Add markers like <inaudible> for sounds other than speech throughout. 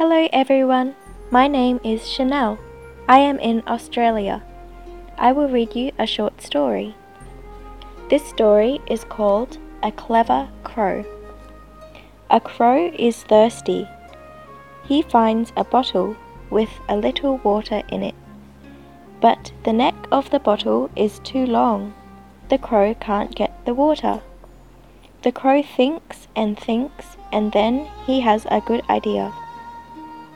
Hello everyone, my name is Chanel. I am in Australia. I will read you a short story. This story is called A Clever Crow. A crow is thirsty. He finds a bottle with a little water in it. But the neck of the bottle is too long. The crow can't get the water. The crow thinks and thinks, and then he has a good idea.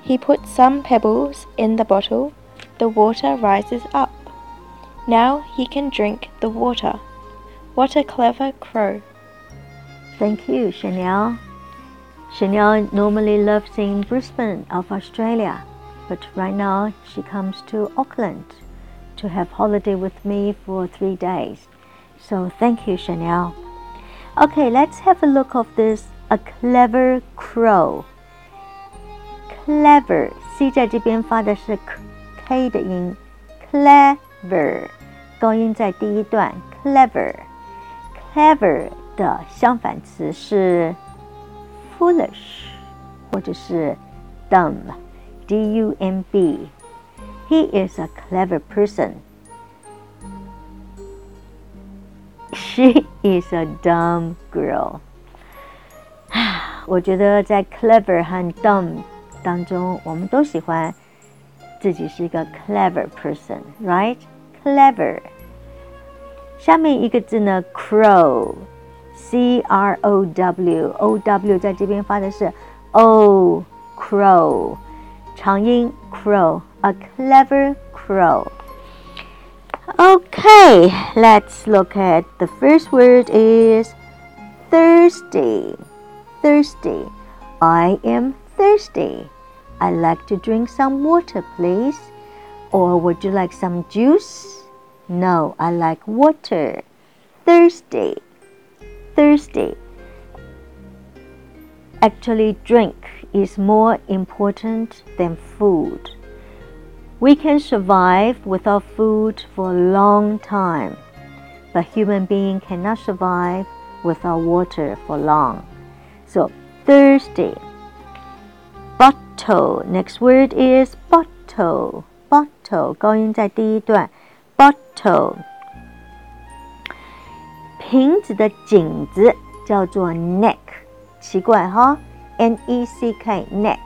He puts some pebbles in the bottle. The water rises up. Now he can drink the water. What a clever crow! Thank you, Chanel. Chanel normally lives in Brisbane of Australia, but right now she comes to Auckland to have holiday with me for three days. So thank you, Chanel. Okay, let's have a look of this a clever crow Clever c 在这边发的是 k 的音，clever 高音在第一段，clever，clever 的相反词是 foolish 或者是 dumb，d u m b。He is a clever person. <laughs> She is a dumb girl. <sighs> 我觉得在 clever 和 dumb 当中，我们都喜欢自己是一个 clever person，right？clever。下面一个字呢，crow，c r o w，o w 在这边发的是 o，crow，长音 crow，a clever crow。Okay, let's look at the first word is thirsty. Thirsty. I am thirsty. I'd like to drink some water, please. Or would you like some juice? No, I like water. Thirsty. Thirsty. Actually, drink is more important than food. We can survive without food for a long time, but human being cannot survive without water for long. So, thirsty Bottle. Next word is bottle. Bottle. 高音在第一段。Bottle. 瓶子的颈子叫做 neck，奇怪哈，n e c k neck。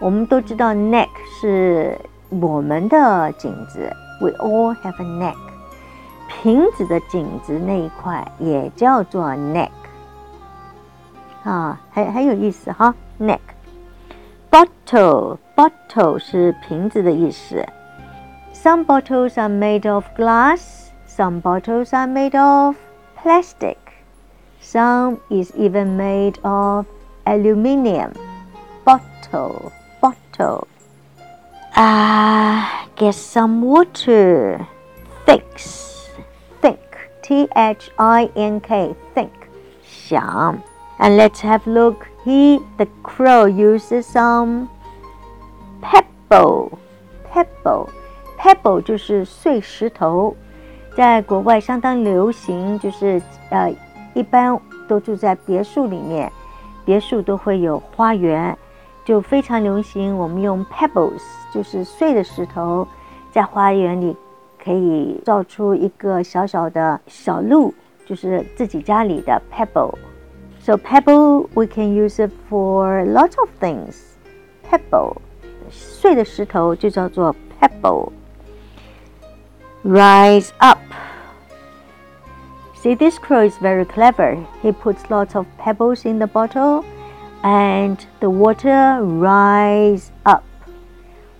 我们都知道 neck 是我们的颈子，we all have a neck。瓶子的颈子那一块也叫做 neck，啊，很很有意思哈，neck。 Bottle，bottle 是瓶子的意思。Some bottles are made of glass, some bottles are made of plastic, some is even made of aluminium. Bottle, bottle. Ah, get some water. Thinks, think, T H I N K, think, 想. And let's have a look. He, the crow, uses some pebble, pebble, pebble 就是碎石头，在国外相当流行，就是呃，一般都住在别墅里面，别墅都会有花园。就非常流行，我们用 pebbles，就是碎的石头，在花园里可以造出一个小小的小路，就是自己家里的 pebble。So pebble we can use it for lots of things. Pebble， 碎的石头就叫做 pebble。Rise up. See, this crow is very clever. He puts lots of pebbles in the bottle and the water rise up.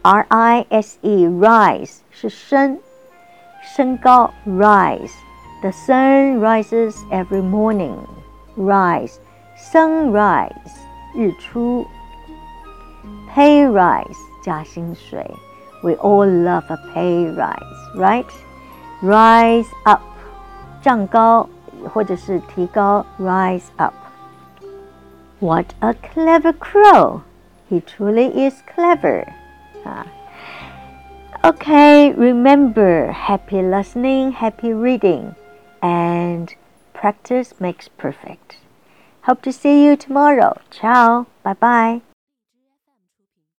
R I S E rise 是升，升高 rise. The sun rises every morning. Rise sunrise 日出。Pay rise 加薪水。We all love a pay rise, right? Rise up 涨高或者是提高 rise up。what a clever crow! He truly is clever. Ah. Okay, remember happy listening, happy reading, and practice makes perfect. Hope to see you tomorrow. Ciao. Bye bye.